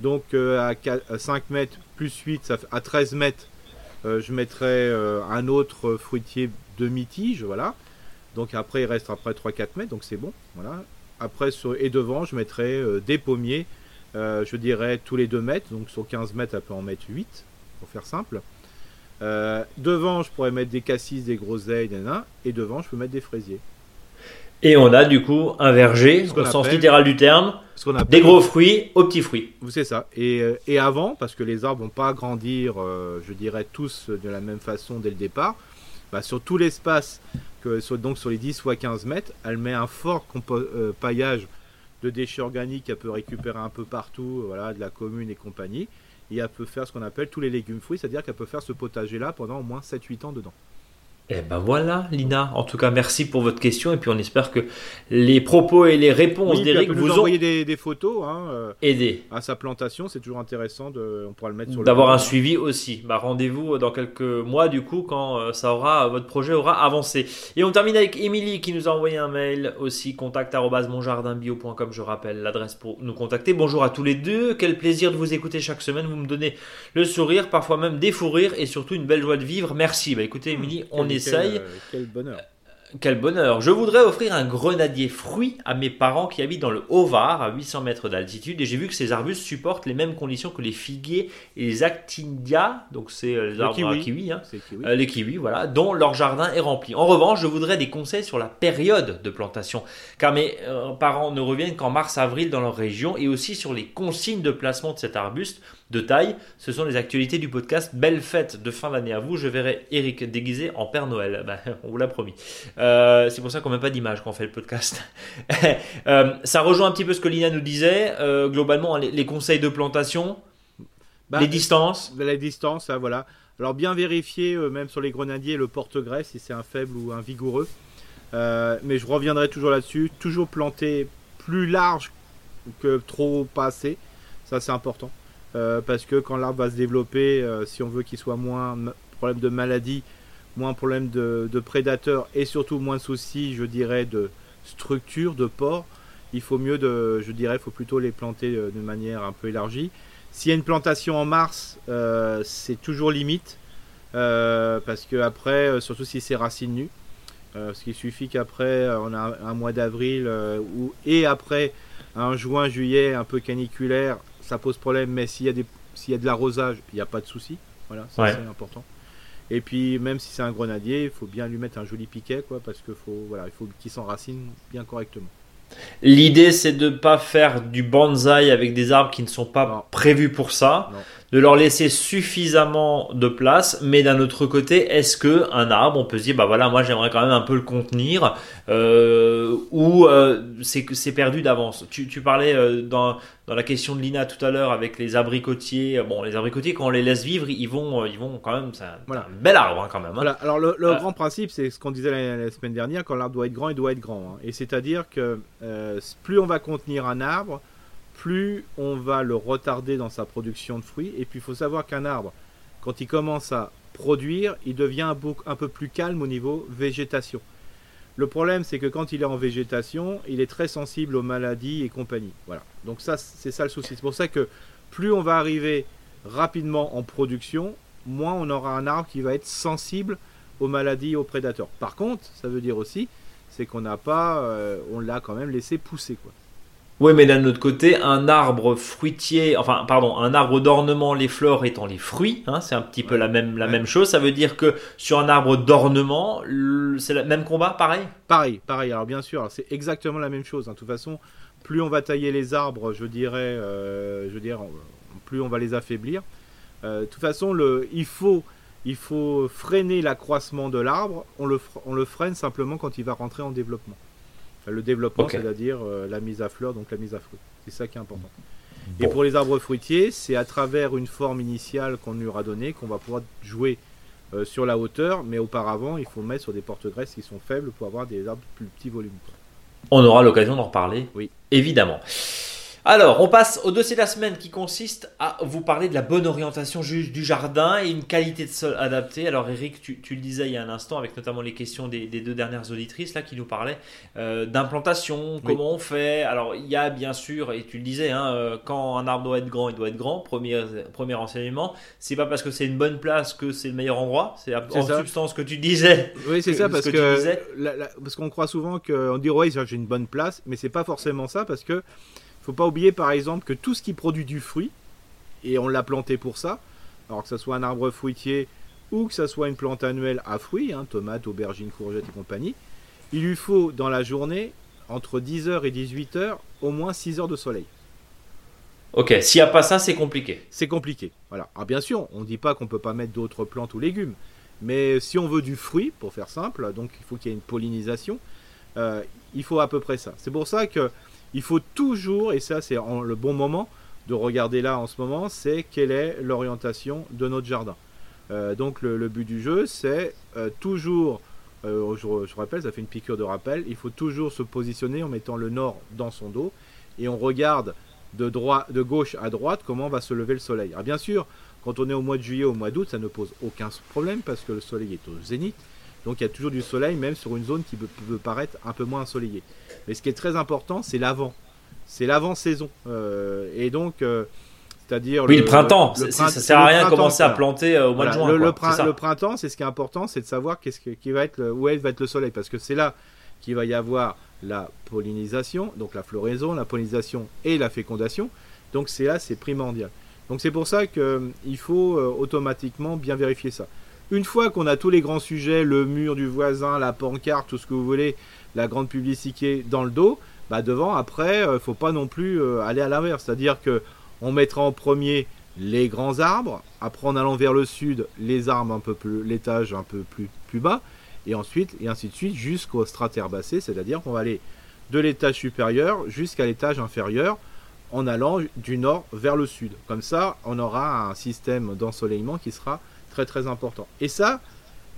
Donc euh, à, 5 mètres plus 8, ça fait, à 13 mètres, euh, je mettrai un autre fruitier demi-tige, voilà. Donc après il reste après 3-4 mètres, donc c'est bon, voilà. Après et devant je mettrai des pommiers, je dirais tous les 2 mètres, donc sur 15 mètres elle peut en mettre 8, pour faire simple. devant, je pourrais mettre des cassis, des groseilles, et devant, je peux mettre des fraisiers. Et on a du coup un verger, au sens littéral du terme, des gros fruits aux petits fruits. C'est ça. Et, euh, et, avant, parce que les arbres vont pas grandir, euh, je dirais tous de la même façon dès le départ, bah, sur tout l'espace, que, donc sur les 10 ou 15 mètres, elle met un fort euh, paillage de déchets organiques qu'elle peut récupérer un peu partout, voilà, de la commune et compagnie. Et elle peut faire ce qu'on appelle tous les légumes fruits, c'est-à-dire qu'elle peut faire ce potager-là pendant au moins 7-8 ans dedans. Eh ben voilà, Lina. En tout cas, merci pour votre question et puis on espère que les propos et les réponses d'Eric vous ont envoyé des, photos. Hein, euh, aidé à sa plantation. C'est toujours intéressant de, on pourra le mettre sur. D'avoir un suivi aussi. Bah, rendez-vous dans quelques mois du coup quand euh, ça aura, votre projet aura avancé. Et on termine avec Émilie qui nous a envoyé un mail aussi contact@monjardinbio.com. Je rappelle l'adresse pour nous contacter. Bonjour à tous les deux. Quel plaisir de vous écouter chaque semaine. Vous me donnez le sourire, parfois même des fous rires et surtout une belle joie de vivre. Merci. Bah écoutez, Émilie, on est euh, quel, bonheur. Quel bonheur. Je voudrais offrir un grenadier fruit à mes parents qui habitent dans le Haut-Var, à 800 mètres d'altitude, et j'ai vu que ces arbustes supportent les mêmes conditions que les figuiers et les actinia, donc c'est euh, les arbres à kiwi, hein. euh, les kiwis, voilà, dont leur jardin est rempli. En revanche, je voudrais des conseils sur la période de plantation, car mes parents ne reviennent qu'en mars-avril dans leur région, et aussi sur les consignes de placement de cet arbuste de taille. Ce sont les actualités du podcast. Belle fête de fin d'année à vous. Je verrai Eric déguisé en Père Noël. [LAUGHS] Ben, on vous l'a promis. Euh, c'est pour ça qu'on met pas d'image quand on fait le podcast. [LAUGHS] Euh, ça rejoint un petit peu ce que Lina nous disait. Euh, globalement, les, conseils de plantation, bah, les distances. La distance, voilà. Alors bien vérifier, même sur les grenadiers, le porte-greffe, si c'est un faible ou un vigoureux. mais je reviendrai toujours là-dessus. Toujours planter plus large que trop pas assez. Ça, c'est important. Euh, parce que quand l'arbre va se développer, euh, si on veut qu'il soit moins problème de maladie, moins problème de, prédateurs et surtout moins de soucis, je dirais, de structure, de port, il faut mieux de, je dirais, faut plutôt les planter euh, de manière un peu élargie. S'il y a une plantation en mars, c'est toujours limite, parce que après, surtout si c'est racines nues, parce qu'il suffit qu'après on a un, mois d'avril et après un juin, juillet un peu caniculaire, ça pose problème, mais s'il y a, des, s'il y a de l'arrosage, il n'y a pas de souci. Voilà, c'est important. Et puis, même si c'est un grenadier, il faut bien lui mettre un joli piquet, quoi, parce qu'il faut, voilà, il faut qu'il s'enracine bien correctement. L'idée, c'est de ne pas faire du bonsaï avec des arbres qui ne sont pas prévus pour ça de leur laisser suffisamment de place, mais d'un autre côté, est-ce que un arbre, on peut se dire, bah voilà, moi j'aimerais quand même un peu le contenir, euh, ou euh, c'est perdu d'avance? Tu, tu, parlais euh, dans, dans la question de Lina tout à l'heure avec les abricotiers. Bon, les abricotiers, quand on les laisse vivre, ils vont, ils vont quand même, c'est un, voilà. bel arbre hein, quand même. Hein. Voilà. Alors le, le grand principe, c'est ce qu'on disait la, semaine dernière, quand l'arbre doit être grand, il doit être grand. Hein. Et c'est-à-dire que plus on va contenir un arbre, plus on va le retarder dans sa production de fruits. Et puis il faut savoir qu'un arbre, quand il commence à produire, il devient un, peu plus calme au niveau végétation. Le problème, c'est que quand il est en végétation, il est très sensible aux maladies et compagnie. Voilà. Donc ça, c'est ça le souci. C'est pour ça que plus on va arriver rapidement en production, moins on aura un arbre qui va être sensible aux maladies et aux prédateurs. Par contre, ça veut dire aussi, c'est qu'on n'a pas, euh, on l'a quand même laissé pousser quoi. Oui, mais d'un autre côté, un arbre fruitier, enfin, pardon, un arbre d'ornement, les fleurs étant les fruits, hein, c'est un petit peu la même, la même chose. Ça veut dire que sur un arbre d'ornement, c'est le même combat, pareil? Pareil, pareil. Alors bien sûr, c'est exactement la même chose. Hein. De toute façon, plus on va tailler les arbres, je dirais, euh, je plus on va les affaiblir. Euh, de toute façon, le, il faut, il faut freiner l'accroissement de l'arbre. On le, on le freine simplement quand il va rentrer en développement. Le développement, c'est-à-dire euh, la mise à fleur, donc la mise à fruit. C'est ça qui est important. Et pour les arbres fruitiers, c'est à travers une forme initiale qu'on lui aura donnée qu'on va pouvoir jouer euh, sur la hauteur, mais auparavant, il faut mettre sur des porte-graisses qui sont faibles pour avoir des arbres plus petits volumes. On aura l'occasion d'en reparler, oui. évidemment. Alors, on passe au dossier de la semaine qui consiste à vous parler de la bonne orientation du jardin et une qualité de sol adaptée. Alors, Eric, tu, le disais il y a un instant, avec notamment les questions des, deux dernières auditrices là qui nous parlaient euh, d'implantation, comment on fait. Alors, il y a bien sûr, et tu le disais, hein, euh, quand un arbre doit être grand, il doit être grand. Premier, premier enseignement, c'est pas parce que c'est une bonne place que c'est le meilleur endroit. C'est en substance que tu disais. Oui, c'est ça, parce que, parce qu'on croit souvent qu'on dit ouais, j'ai une bonne place, mais c'est pas forcément ça parce que faut pas oublier par exemple que tout ce qui produit du fruit, et on l'a planté pour ça, alors que ce soit un arbre fruitier ou que ce soit une plante annuelle à fruits, hein, tomates, aubergines, courgettes et compagnie, il lui faut dans la journée, entre 10h et 18h, au moins 6 heures de soleil. Ok, s'il n'y a pas ça, c'est compliqué. C'est compliqué, voilà. Alors bien sûr, on ne dit pas qu'on ne peut pas mettre d'autres plantes ou légumes, mais si on veut du fruit, pour faire simple, donc il faut qu'il y ait une pollinisation, euh, il faut à peu près ça. C'est pour ça que il faut toujours, et ça c'est le bon moment de regarder là en ce moment, c'est quelle est l'orientation de notre jardin. Euh, donc le, but du jeu, c'est euh, toujours, euh, je, rappelle, ça fait une piqûre de rappel, il faut toujours se positionner en mettant le nord dans son dos et on regarde de, droite, de gauche à droite comment va se lever le soleil. Alors bien sûr, quand on est au mois de juillet, au mois d'août, ça ne pose aucun problème parce que le soleil est au zénith. Donc il y a toujours du soleil, même sur une zone qui peut, paraître un peu moins ensoleillée. Mais ce qui est très important, c'est l'avant. C'est l'avant-saison. Euh, et donc, euh, c'est-à-dire. Oui, le, printemps. ça sert à rien de commencer à planter euh, au mois de juin. Le, printemps, c'est ce qui est important, c'est de savoir qu'est-ce qui va être où va être le soleil. Parce que c'est là qu'il va y avoir la pollinisation, donc la floraison, la pollinisation et la fécondation. Donc c'est là, c'est primordial. Donc c'est pour ça qu'il faut automatiquement bien vérifier ça. Une fois qu'on a tous les grands sujets, le mur du voisin, la pancarte, tout ce que vous voulez, la grande publicité dans le dos, bah devant, après, euh, faut pas non plus euh, aller à l'inverse. C'est-à-dire que on mettra en premier les grands arbres, après en allant vers le sud, les arbres un peu plus, l'étage un peu plus, bas, et ensuite, et ainsi de suite, jusqu'au strat herbacé, c'est-à-dire qu'on va aller de l'étage supérieur jusqu'à l'étage inférieur en allant du nord vers le sud. Comme ça, on aura un système d'ensoleillement qui sera très très important. Et ça,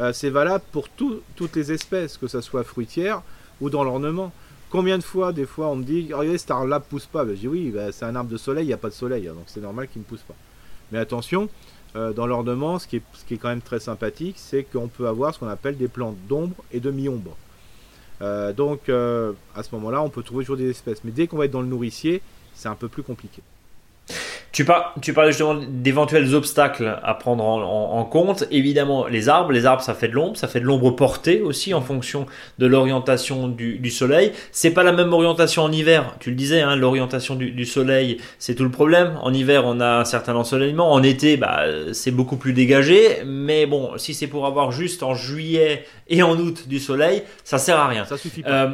euh, c'est valable pour toutes les espèces, que ce soit fruitière ou dans l'ornement. Combien de fois, des fois, on me dit, regardez, cet arbre-là ne pousse pas ben, Je dis, oui, ben, c'est un arbre de soleil, il n'y a pas de soleil, hein, donc c'est normal qu'il ne pousse pas. Mais attention, euh, dans l'ornement, ce, qui est, ce qui est quand même très sympathique, c'est qu'on peut avoir ce qu'on appelle des plantes d'ombre et de mi-ombre. Euh, donc, à ce moment-là, on peut trouver toujours des espèces. Mais dès qu'on va être dans le nourricier, c'est un peu plus compliqué. Tu, par, tu parlais justement d'éventuels obstacles à prendre en, compte. Évidemment, les arbres. Les arbres, ça fait de l'ombre. Ça fait de l'ombre portée aussi en fonction de l'orientation du, du, soleil. C'est pas la même orientation en hiver. Tu le disais, hein, l'orientation du, du, soleil, c'est tout le problème. En hiver, on a un certain ensoleillement. En été, bah, c'est beaucoup plus dégagé. Mais bon, si c'est pour avoir juste en juillet et en août du soleil, ça sert à rien. Ça suffit pas. Euh,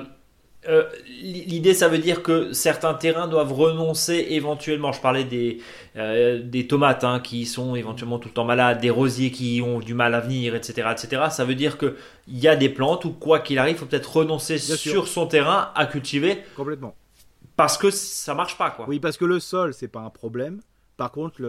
euh, l'idée, ça veut dire que certains terrains doivent renoncer éventuellement. Je parlais des, euh, des tomates hein, qui sont éventuellement tout le temps malades, des rosiers qui ont du mal à venir, etc. etc. Ça veut dire qu'il y a des plantes où, quoi qu'il arrive, il faut peut-être renoncer sur son terrain à cultiver. Complètement. Parce que ça marche pas. Quoi. Oui, parce que le sol, c'est pas un problème. Par contre,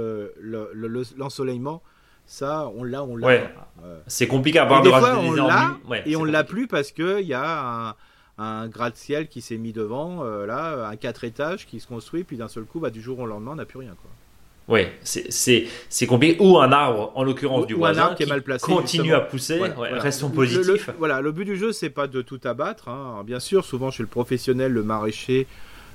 l'ensoleillement. Le, ça, on l'a, on l'a. Ouais. Euh, c'est compliqué à avoir de fois, on l'a, et on l'a plus parce qu'il y a un, un gratte-ciel qui s'est mis devant, euh, là, un quatre étages qui se construit, puis d'un seul coup, bah, du jour au lendemain, on n'a plus rien. Quoi. Oui, c'est compliqué. Ou un arbre, en l'occurrence du voisin, un arbre qui, est mal placé, continue à pousser. Restons positifs. voilà, le but du jeu, c'est pas de tout abattre. Hein. Bien sûr, souvent chez le professionnel, le maraîcher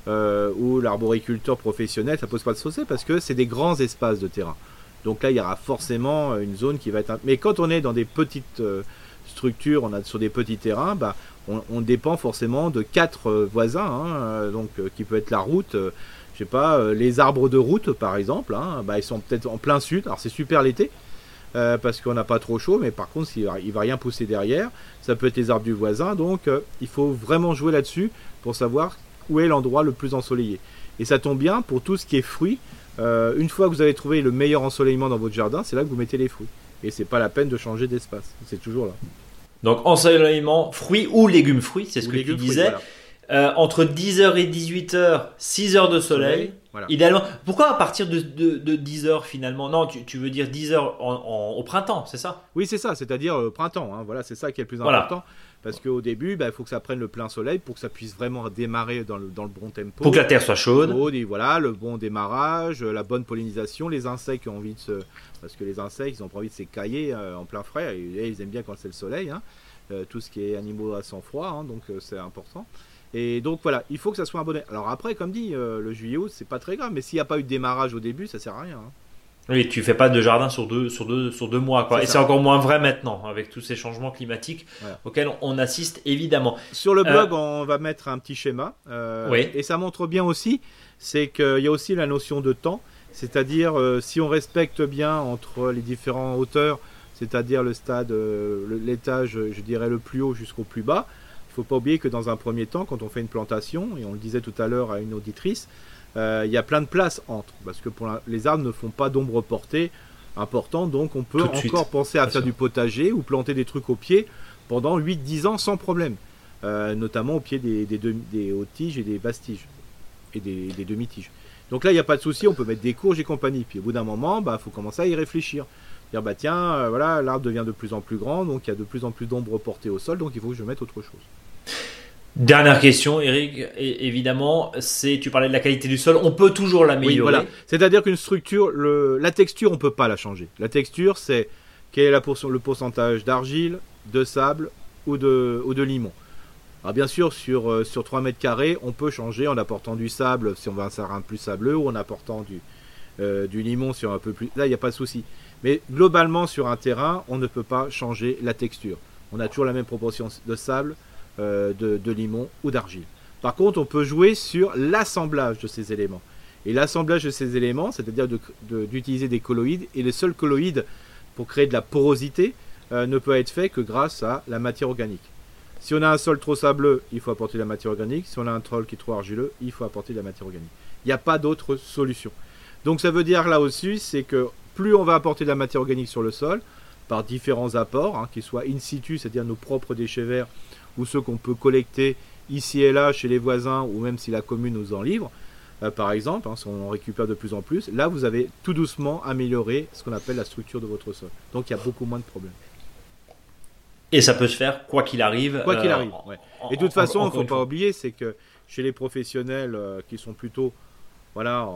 euh, ou l'arboriculteur professionnel, ça pose pas de souci parce que c'est des grands espaces de terrain. Donc là, il y aura forcément une zone qui va être. Mais quand on est dans des petites euh, structures, on a sur des petits terrains, bah, on, dépend forcément de quatre euh, voisins, hein, donc qui peut être la route je sais pas, euh, les arbres de route par exemple, hein, bah, ils sont peut-être en plein sud, alors c'est super l'été, euh, parce qu'on n'a pas trop chaud, mais par contre il va, va rien pousser derrière, ça peut être les arbres du voisin, donc euh, il faut vraiment jouer là-dessus pour savoir où est l'endroit le plus ensoleillé. Et ça tombe bien pour tout ce qui est fruits, une fois que vous avez trouvé le meilleur ensoleillement dans votre jardin, c'est là que vous mettez les fruits. Et c'est pas la peine de changer d'espace, c'est toujours là. Donc ensoleillement, fruits ou légumes fruits, c'est ce que tu disais. Euh, entre 10h et 18h, 6 heures de soleil. Idéalement. Pourquoi à partir de, de, 10h finalement? Non, tu, veux dire 10h au printemps, c'est ça? Oui, c'est ça, c'est-à-dire euh, printemps. Hein. voilà, c'est ça qui est le plus important. Parce qu'au début, bah, il faut que ça prenne le plein soleil pour que ça puisse vraiment démarrer dans le, dans le bon tempo. Pour que la terre soit chaude. voilà, le bon démarrage, la bonne pollinisation, les insectes ont envie de se. Parce que les insectes, ils ont pas envie de s'écailler euh, en plein frais. Et, ils aiment bien quand c'est le soleil. Hein. tout ce qui est animaux à sang froid, hein, donc c'est important. Et donc voilà, il faut que ça soit un bonnet. Alors après, comme dit, euh, le juillet-août, c'est pas très grave, mais s'il n'y a pas eu de démarrage au début, ça sert à rien. Hein. Oui, tu fais pas de jardin sur deux, sur deux, sur deux mois. Quoi. Et c'est encore moins vrai maintenant, avec tous ces changements climatiques auxquels on assiste évidemment. Sur le euh, blog, on va mettre un petit schéma. Euh, oui. Et ça montre bien aussi, c'est qu'il y a aussi la notion de temps. C'est-à-dire, si on respecte bien entre les différentes hauteurs, c'est-à-dire le stade, l'étage, je dirais le plus haut jusqu'au plus bas, il ne faut pas oublier que dans un premier temps, quand on fait une plantation, et on le disait tout à l'heure à une auditrice, euh, il y a plein de places entre, parce que pour les arbres ne font pas d'ombre portée important, donc on peut encore penser à faire du potager ou planter des trucs au pied pendant 8-10 ans sans problème, euh, notamment au pied des, des, hautes tiges et des basses tiges, et des, demi-tiges. Donc là, il n'y a pas de souci, on peut mettre des courges et compagnie. Puis au bout d'un moment, il bah, faut commencer à y réfléchir. Dire, bah tiens, euh, voilà, l'arbre devient de plus en plus grand, donc il y a de plus en plus d'ombre portée au sol, donc il faut que je mette autre chose. Dernière question, Eric, évidemment, c'est tu parlais de la qualité du sol, on peut toujours l'améliorer. voilà. C'est-à-dire qu'une structure, la texture, on peut pas la changer. La texture, c'est quel est la le pourcentage d'argile, de sable ou de, ou de limon. Alors bien sûr, sur, euh, sur 3 mètres carrés, on peut changer en apportant du sable si on veut un terrain plus sableux ou en apportant du, euh, du limon sur un peu plus... Là, il n'y a pas de souci. Mais globalement, sur un terrain, on ne peut pas changer la texture. On a toujours la même proportion de sable, euh, de, limon ou d'argile. Par contre, on peut jouer sur l'assemblage de ces éléments. Et l'assemblage de ces éléments, c'est-à-dire d'utiliser des colloïdes, et le seul colloïde pour créer de la porosité euh, ne peut être fait que grâce à la matière organique. Si on a un sol trop sableux, il faut apporter de la matière organique. Si on a un sol qui est trop argileux, il faut apporter de la matière organique. Il n'y a pas d'autre solution. Donc ça veut dire là aussi, c'est que plus on va apporter de la matière organique sur le sol, par différents apports, hein, qu'ils soient in situ, c'est-à-dire nos propres déchets verts, ou ceux qu'on peut collecter ici et là chez les voisins ou même si la commune nous en livre, euh, par exemple, hein, si on en récupère de plus en plus, là vous avez tout doucement amélioré ce qu'on appelle la structure de votre sol. Donc il y a beaucoup moins de problèmes. Et ça peut se faire quoi qu'il arrive. Quoi qu'il euh, arrive. et de toute façon, il ne faut pas oublier, c'est que chez les professionnels euh, qui sont plutôt voilà,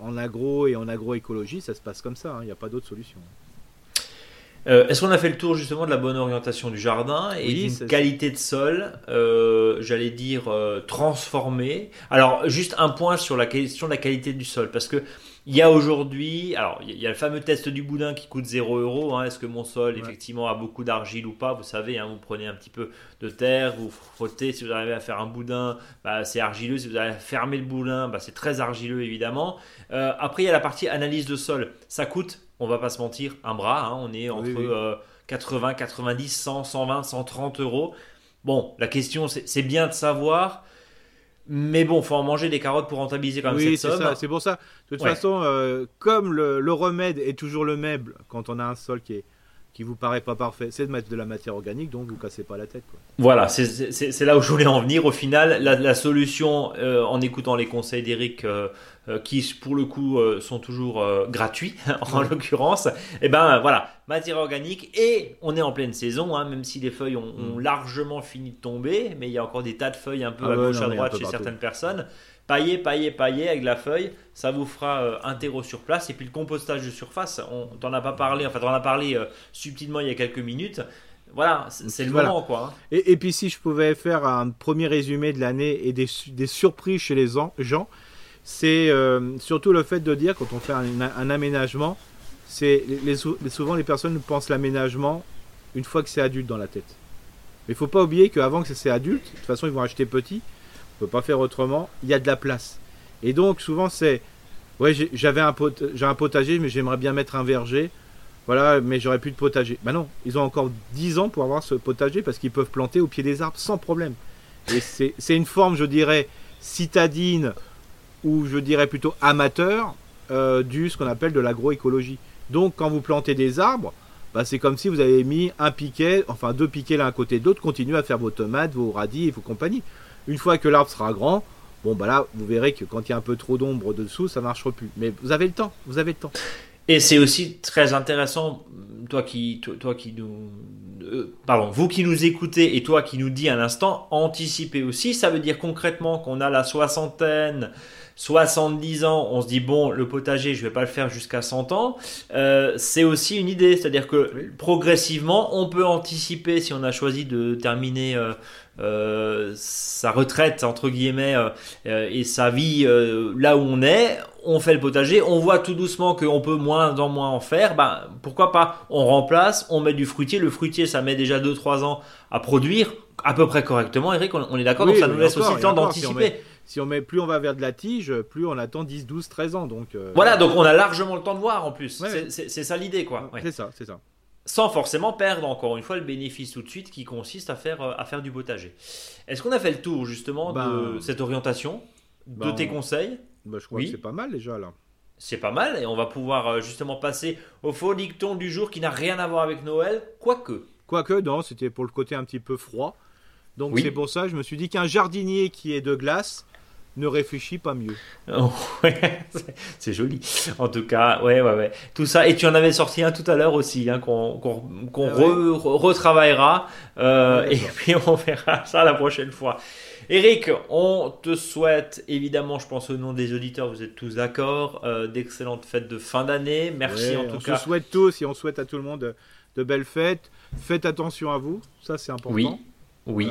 en, agro et en agroécologie, ça se passe comme ça. Hein. Il n'y a pas d'autre solution. Euh, est-ce qu'on a fait le tour justement de la bonne orientation du jardin et d'une qualité de sol, euh, j'allais dire euh, transformée? Alors juste un point sur la question de la qualité du sol, parce que il y a aujourd'hui, alors il y a le fameux test du boudin qui coûte 0 euros. Hein. Est-ce que mon sol effectivement a beaucoup d'argile ou pas? Vous savez, hein, vous prenez un petit peu de terre, vous frottez. Si vous arrivez à faire un boudin, bah, c'est argileux. Si vous arrivez à fermer le boudin, bah, c'est très argileux évidemment. après, il y a la partie analyse de sol. Ça coûte on va pas se mentir, un bras. Hein, on est entre 80, 90, 100, 120, 130 euros. Bon, la question, c'est bien de savoir. Mais bon, faut en manger des carottes pour rentabiliser quand même oui, cette somme. C'est pour ça. De toute façon, euh, comme le, remède est toujours le meuble quand on a un sol qui est qui vous paraît pas parfait, c'est de mettre de la matière organique, donc vous cassez pas la tête. Voilà, c'est là où je voulais en venir. Au final, la, solution, euh, en écoutant les conseils d'Eric, euh, euh, qui pour le coup sont toujours gratuits, [LAUGHS] en l'occurrence, et eh ben voilà, matière organique, et on est en pleine saison, hein, même si les feuilles ont, mm. largement fini de tomber, mais il y a encore des tas de feuilles un peu ah à gauche, à droite chez certaines personnes. Pailler, pailler, pailler avec la feuille, ça vous fera euh, un terreau sur place. Et puis le compostage de surface, on t'en a pas parlé, enfin, on a parlé euh, subtilement il y a quelques minutes. Voilà, c'est le moment quoi. Hein. Et, et, puis si je pouvais faire un premier résumé de l'année et des, des, surprises chez les gens, c'est euh, surtout le fait de dire quand on fait un, un aménagement, c'est les, souvent les personnes pensent l'aménagement une fois que c'est adulte dans la tête. Mais il faut pas oublier qu'avant que c'est adulte, de toute façon ils vont acheter petit, on peut pas faire autrement, il y a de la place. Et donc souvent c'est ouais j'avais un, pot, un potager mais j'aimerais bien mettre un verger. Voilà, mais j'aurais plus de potager. Bah non, ils ont encore 10 ans pour avoir ce potager parce qu'ils peuvent planter au pied des arbres sans problème. Et c'est une forme, je dirais, citadine ou je dirais plutôt amateur euh, du ce qu'on appelle de l'agroécologie. Donc quand vous plantez des arbres, bah, c'est comme si vous avez mis un piquet, enfin deux piquets l'un à côté de l'autre, continuez à faire vos tomates, vos radis et vos compagnies. Une fois que l'arbre sera grand, bon bah là vous verrez que quand il y a un peu trop d'ombre dessous, ça ne marchera plus. Mais vous avez le temps, vous avez le temps. Et c'est aussi très intéressant, toi qui, toi, qui nous, euh, pardon, vous qui nous écoutez et toi qui nous dis un instant, anticiper aussi. Ça veut dire concrètement qu'on a la soixantaine, 70 ans, on se dit bon, le potager, je vais pas le faire jusqu'à 100 ans. Euh, c'est aussi une idée, c'est-à-dire que progressivement, on peut anticiper si on a choisi de terminer euh, sa retraite entre guillemets et sa vie là où on est. On fait le potager, on voit tout doucement qu'on peut moins en moins en faire. Ben pourquoi pas On remplace, on met du fruitier. Le fruitier, ça met déjà 2-3 ans à produire à peu près correctement. Eric, on, est d'accord. donc ça nous laisse aussi le temps d'anticiper si on met plus on va vers de la tige, plus on attend 10, 12, 13 ans. Donc, euh, voilà, donc on a largement le temps de voir en plus. C'est ça l'idée, quoi. C'est ça, c'est ça. Sans forcément perdre encore une fois le bénéfice tout de suite qui consiste à faire, euh, à faire du potager. Est-ce qu'on a fait le tour justement de ben, cette orientation, de ben, tes conseils? ben, Je crois que c'est pas mal déjà là. C'est pas mal et on va pouvoir euh, justement passer au faux dicton du jour qui n'a rien à voir avec Noël, quoique. Quoique, non, c'était pour le côté un petit peu froid. Donc c'est pour ça je me suis dit qu'un jardinier qui est de glace ne réfléchit pas mieux. Oh, c'est joli. En tout cas, ouais, ouais, ouais. Tout ça. Et tu en avais sorti un tout à l'heure aussi, hein, qu'on ah retravaillera. Euh, et [LAUGHS] puis on verra ça la prochaine fois. Eric, on te souhaite évidemment, je pense au nom des auditeurs, vous êtes tous d'accord, euh, d'excellentes fêtes de fin d'année. Merci en tout cas. On se souhaite tous et on souhaite à tout le monde de, belles fêtes. Faites attention à vous, ça c'est important. Oui, oui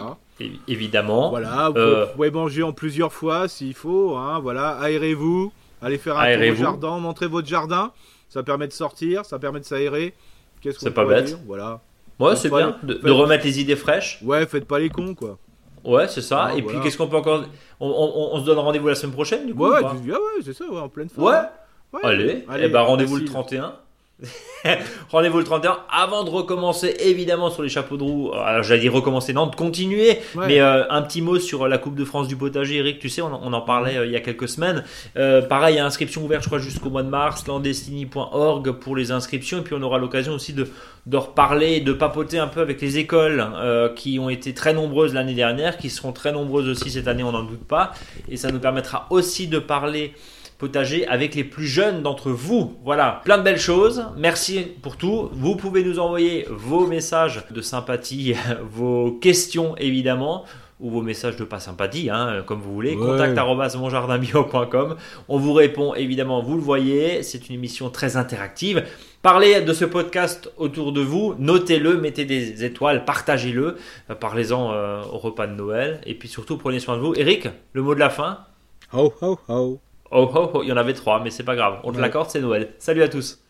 évidemment. Voilà, vous euh, pouvez manger en plusieurs fois s'il faut. Hein, voilà, aérez-vous, allez faire un tour au jardin, montrez votre jardin. Ça permet de sortir, ça permet de s'aérer. Qu'est-ce C'est pas bête. Voilà. Ouais, c'est bien de, remettre les idées fraîches. Ouais, faites pas les cons, quoi. Ouais, c'est ça. Ah, Et puis, qu'est-ce qu'on peut encore. On, se donne rendez-vous la semaine prochaine, du coup Ouais, ouais, c'est ça, ouais, en pleine forme. Ouais. Allez, Allez, eh ben, rendez-vous le 31. [LAUGHS] Rendez-vous le 31 avant de recommencer évidemment sur les chapeaux de roue. Alors j'allais dire recommencer, non, de continuer. Mais euh, un petit mot sur la Coupe de France du potager, Eric. Tu sais, on, en parlait euh, il y a quelques semaines. Euh, pareil, il y a inscription ouverte, je crois, jusqu'au mois de mars. Landestini.org pour les inscriptions. Et puis on aura l'occasion aussi de, de reparler, de papoter un peu avec les écoles qui ont été très nombreuses l'année dernière, qui seront très nombreuses aussi cette année, on n'en doute pas. Et ça nous permettra aussi de parler potager avec les plus jeunes d'entre vous. Voilà, plein de belles choses. Merci pour tout. Vous pouvez nous envoyer vos messages de sympathie, [LAUGHS] vos questions évidemment ou vos messages de pas sympathie, hein, comme vous voulez. Contact monjardinbio.com. On vous répond évidemment, vous le voyez. C'est une émission très interactive. Parlez de ce podcast autour de vous, notez-le, mettez des étoiles, partagez-le, euh, parlez-en euh, au repas de Noël, et puis surtout prenez soin de vous. Eric, le mot de la fin Ho ho ho Oh, oh, oh, il y en avait trois, mais c'est pas grave. On te l'accorde, c'est Noël. Salut à tous.